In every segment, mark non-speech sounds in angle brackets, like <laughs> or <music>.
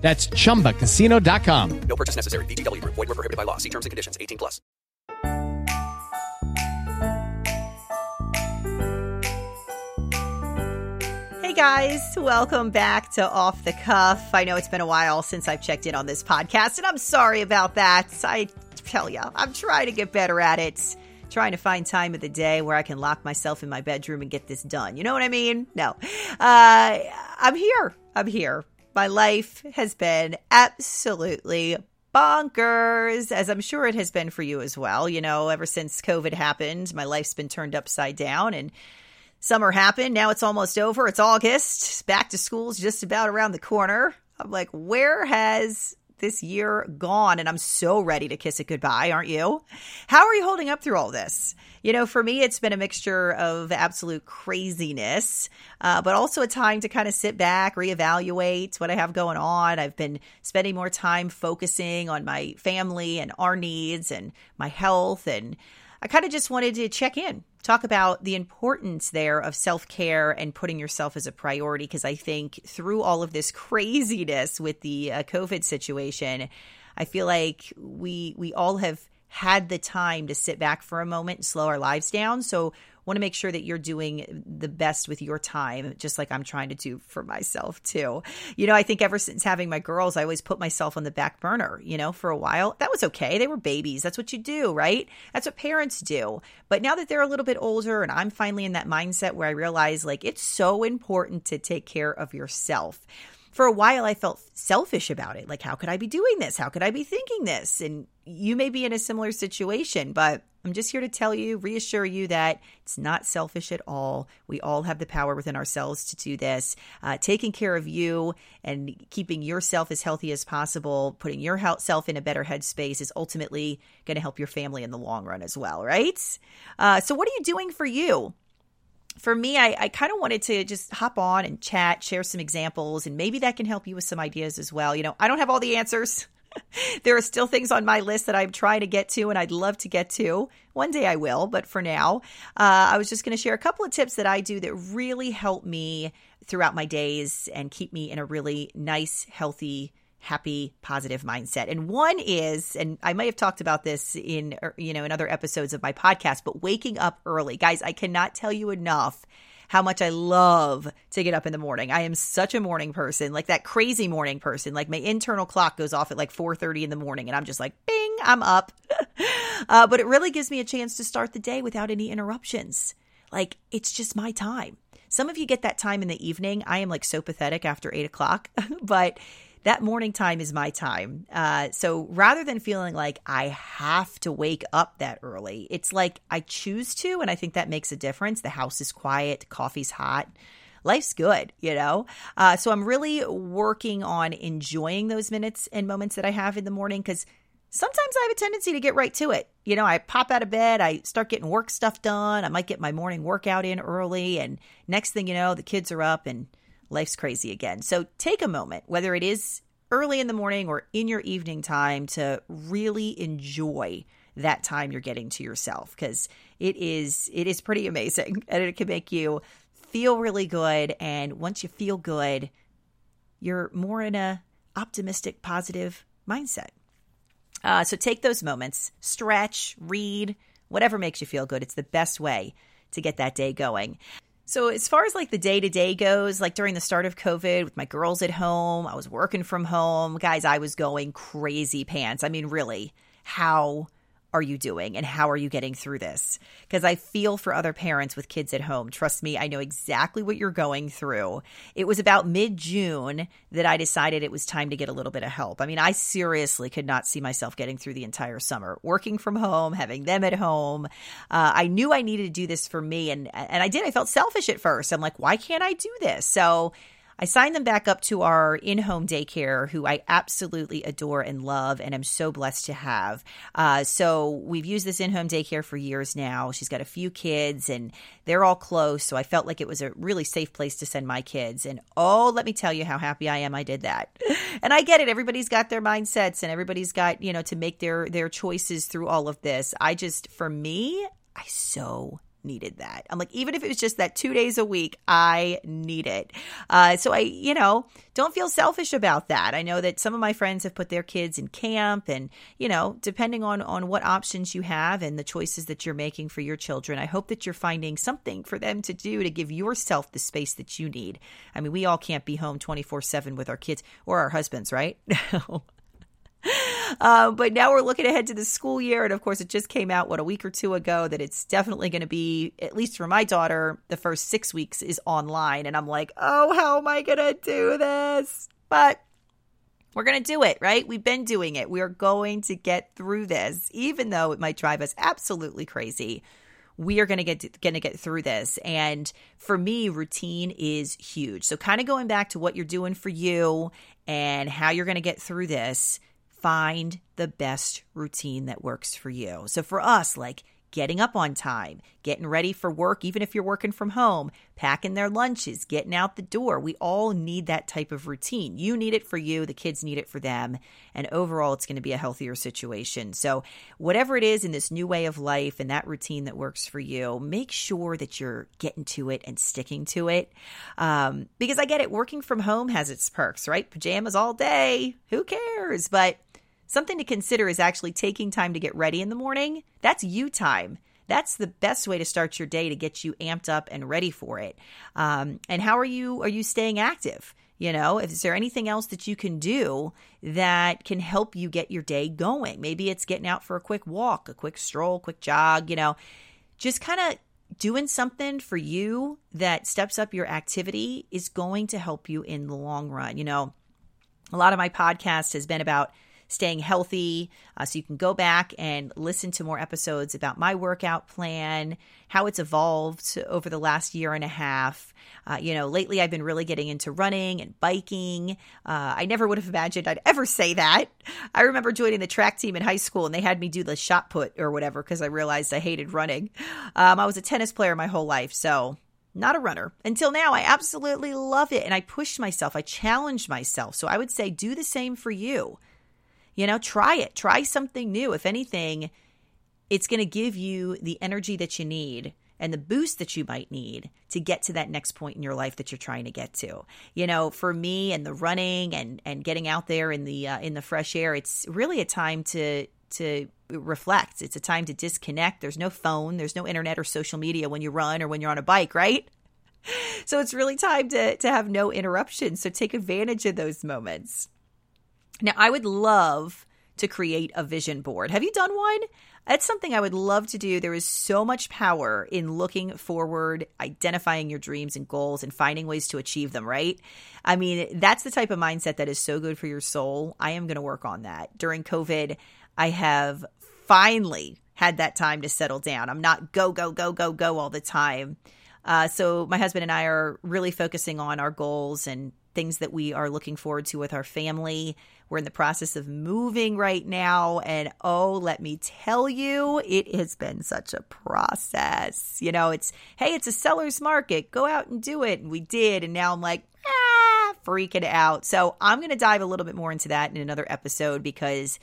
That's chumbacasino.com. No purchase necessary. VGW Group. Void were prohibited by law. See terms and conditions. 18 plus. Hey guys, welcome back to Off the Cuff. I know it's been a while since I've checked in on this podcast, and I'm sorry about that. I tell you, I'm trying to get better at it. Trying to find time of the day where I can lock myself in my bedroom and get this done. You know what I mean? No. Uh, I'm here. I'm here. My life has been absolutely bonkers, as I'm sure it has been for you as well. You know, ever since COVID happened, my life's been turned upside down and summer happened. Now it's almost over. It's August. Back to school's just about around the corner. I'm like, where has this year gone? And I'm so ready to kiss it goodbye, aren't you? How are you holding up through all this? You know, for me, it's been a mixture of absolute craziness, uh, but also a time to kind of sit back, reevaluate what I have going on. I've been spending more time focusing on my family and our needs and my health. And I kind of just wanted to check in, talk about the importance there of self care and putting yourself as a priority. Because I think through all of this craziness with the uh, COVID situation, I feel like we we all have had the time to sit back for a moment and slow our lives down. So want to make sure that you're doing the best with your time, just like I'm trying to do for myself too. You know, I think ever since having my girls, I always put myself on the back burner, you know, for a while. That was okay. They were babies. That's what you do, right? That's what parents do. But now that they're a little bit older and I'm finally in that mindset where I realize like it's so important to take care of yourself for a while I felt selfish about it. Like, how could I be doing this? How could I be thinking this? And you may be in a similar situation, but I'm just here to tell you, reassure you that it's not selfish at all. We all have the power within ourselves to do this. Uh, taking care of you and keeping yourself as healthy as possible, putting yourself in a better headspace is ultimately going to help your family in the long run as well, right? Uh, so, what are you doing for you? For me, I, I kind of wanted to just hop on and chat, share some examples, and maybe that can help you with some ideas as well. You know, I don't have all the answers. <laughs> there are still things on my list that I'm trying to get to and I'd love to get to. One day I will, but for now, uh, I was just going to share a couple of tips that I do that really help me throughout my days and keep me in a really nice, healthy, happy positive mindset. And one is and i might have talked about this in er, you know in other episodes of my podcast but waking up early. Guys i cannot tell you enough how much i love to get up in the morning. I am such a morning person like that crazy morning person. Like my internal clock goes off at like 4.30 in the morning and i'm just like bing i'm up. <laughs> Uh, but it really gives me a chance to start the day without any interruptions. Like it's just my time. Some of you get that time in the evening. I am like so pathetic after 8 o'clock <laughs> but that morning time is my time. Uh, so rather than feeling like I have to wake up that early, it's like I choose to. And I think that makes a difference. The house is quiet, coffee's hot. Life's good, you know? Uh, so I'm really working on enjoying those minutes and moments that I have in the morning because sometimes I have a tendency to get right to it. You know, I pop out of bed, I start getting work stuff done. I might get my morning workout in early. And next thing you know, the kids are up and life's crazy again. So take a moment, whether it is early in the morning or in your evening time, to really enjoy that time you're getting to yourself because it is it is pretty amazing <laughs> and it can make you feel really good. And once you feel good you're more in a optimistic positive mindset. Uh, so take those moments stretch read whatever makes you feel good. It's the best way to get that day going so, as far as like the day to day goes, like during the start of COVID with my girls at home, I was working from home. Guys, I was going crazy pants. I mean, really, how are you doing and how are you getting through this? Because I feel for other parents with kids at home. Trust me, I know exactly what you're going through. It was about mid June that I decided it was time to get a little bit of help. I mean, I seriously could not see myself getting through the entire summer, working from home, having them at home. Uh, I knew I needed to do this for me, and and I did. I felt selfish at first. I'm like, why can't I do this? So I signed them back up to our in home daycare, who I absolutely adore and love, and I'm so blessed to have. Uh, so we've used this in home daycare for years now. She's got a few kids, and they're all close. So I felt like it was a really safe place to send my kids. And oh, let me tell you how happy I am I did that. <laughs> And I get it. Everybody's got their mindsets and everybody's got, you know, to make their their choices through all of this. I just for me, I so needed that. I'm like, even if it was just that two days a week, I need it. Uh, so I, you know, don't feel selfish about that. I know that some of my friends have put their kids in camp, and you know, depending on on what options you have and the choices that you're making for your children, I hope that you're finding something for them to do to give yourself the space that you need. I mean, we all can't be home 24 seven with our kids or our husbands, right? <laughs> Uh, but now we're looking ahead to the school year. And of course, it just came out, what, a week or two ago, that it's definitely going to be, at least for my daughter, the first six weeks is online. And I'm like, oh, how am I going to do this? But we're going to do it, right? We've been doing it. We are going to get through this, even though it might drive us absolutely crazy. We are going to get going to get through this. And for me, routine is huge. So kind of going back to what you're doing for you and how you're going to get through this find the best routine that works for you. So for us, like getting up on time, getting ready for work, even if you're working from home, packing their lunches, getting out the door. We all need that type of routine. You need it for you, the kids need it for them. And overall, it's going to be a healthier situation. So, whatever it is in this new way of life and that routine that works for you, make sure that you're getting to it and sticking to it. Um, because I get it, working from home has its perks, right? Pajamas all day, who cares? But Something to consider is actually taking time to get ready in the morning. That's you time. That's the best way to start your day to get you amped up and ready for it. Um, and how are you? Are you staying active? You know, is there anything else that you can do that can help you get your day going? Maybe it's getting out for a quick walk, a quick stroll, quick jog. You know, just kind of doing something for you that steps up your activity is going to help you in the long run. You know, a lot of my podcast has been about staying healthy. Uh, so you can go back and listen to more episodes about my workout plan, how it's evolved over the last year and a half. Uh, you know, lately I've been really getting into running and biking. Uh, I never would have imagined I'd ever say that. I remember joining the track team in high school and they had me do the shot put or whatever because I realized I hated running. Um, I was a tennis player my whole life, so not a runner. Until now, I absolutely love it and I pushed myself, I challenged myself. So I would say do the same for you. You know, try it. Try something new. If anything, it's going to give you the energy that you need and the boost that you might need to get to that next point in your life that you're trying to get to. You know, for me and the running and and getting out there in the uh, in the fresh air, it's really a time to to reflect. It's a time to disconnect. There's no phone, there's no internet or social media when you run or when you're on a bike, right? <laughs> So it's really time to to have no interruptions. So take advantage of those moments. Now, I would love to create a vision board. Have you done one? That's something I would love to do. There is so much power in looking forward, identifying your dreams and goals, and finding ways to achieve them, right? I mean, that's the type of mindset that is so good for your soul. I am going to work on that. During COVID, I have finally had that time to settle down. I'm not go, go, go, go, go all the time. Uh, so my husband and I are really focusing on our goals and things that we are looking forward to with our family. We're in the process of moving right now. And oh, let me tell you, it has been such a process. You know, it's, hey, it's a seller's market. Go out and do it. And we did. And now I'm like, ah, freaking out. So I'm going to dive a little bit more into that in another episode because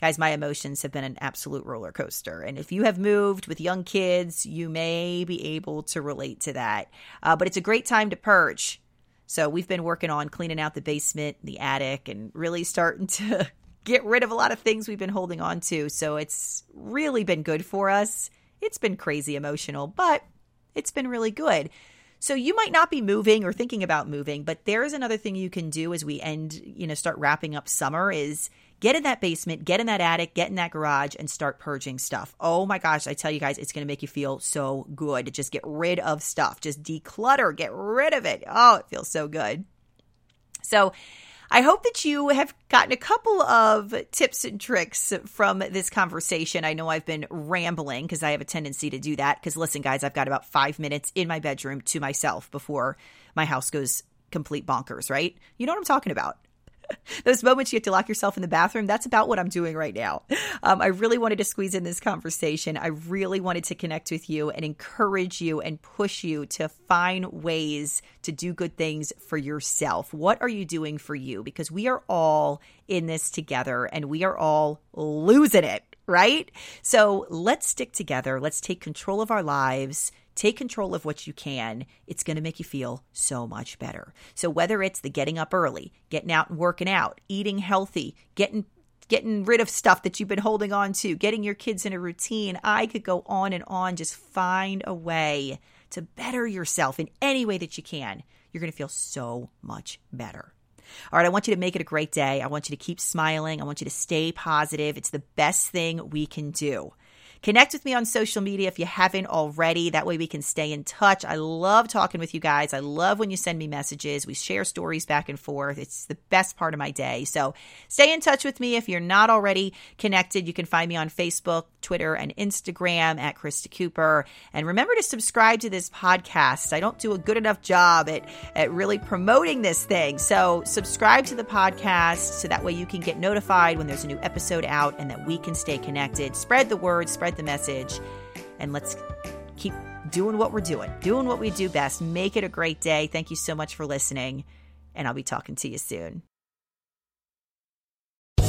guys, my emotions have been an absolute roller coaster. And if you have moved with young kids, you may be able to relate to that. Uh, but it's a great time to purge. So we've been working on cleaning out the basement, the attic, and really starting to <laughs> get rid of a lot of things we've been holding on to. So it's really been good for us. It's been crazy emotional, but it's been really good. So you might not be moving or thinking about moving, but there is another thing you can do as we end, you know, start wrapping up summer is get in that basement, get in that attic, get in that garage, and start purging stuff. Oh my gosh, I tell you guys, it's going to make you feel so good to just get rid of stuff, just declutter, get rid of it. Oh, it feels so good. So, I hope that you have gotten a couple of tips and tricks from this conversation. I know I've been rambling because I have a tendency to do that. Because listen, guys, I've got about five minutes in my bedroom to myself before my house goes complete bonkers, right? You know what I'm talking about. <laughs> Those moments you have to lock yourself in the bathroom, that's about what I'm doing right now. Um, I really wanted to squeeze in this conversation. I really wanted to connect with you and encourage you and push you to find ways to do good things for yourself. What are you doing for you? Because we are all in this together and we are all losing it, right? So let's stick together. Let's take control of our lives Take control of what you can. It's going to make you feel so much better. So whether it's the getting up early, getting out and working out, eating healthy, getting getting rid of stuff that you've been holding on to, getting your kids in a routine, I could go on and on. Just find a way to better yourself in any way that you can. You're going to feel so much better. All right, I want you to make it a great day. I want you to keep smiling. I want you to stay positive. It's the best thing we can do. Connect with me on social media if you haven't already. That way we can stay in touch. I love talking with you guys. I love when you send me messages. We share stories back and forth. It's the best part of my day. So stay in touch with me if you're not already connected. You can find me on Facebook, Twitter, and Instagram at Krista Cooper. And remember to subscribe to this podcast. I don't do a good enough job at, at really promoting this thing. So subscribe to the podcast so that way you can get notified when there's a new episode out and that we can stay connected. Spread the word, spread the message, and let's keep doing what we're doing, doing what we do best. Make it a great day. Thank you so much for listening, and I'll be talking to you soon.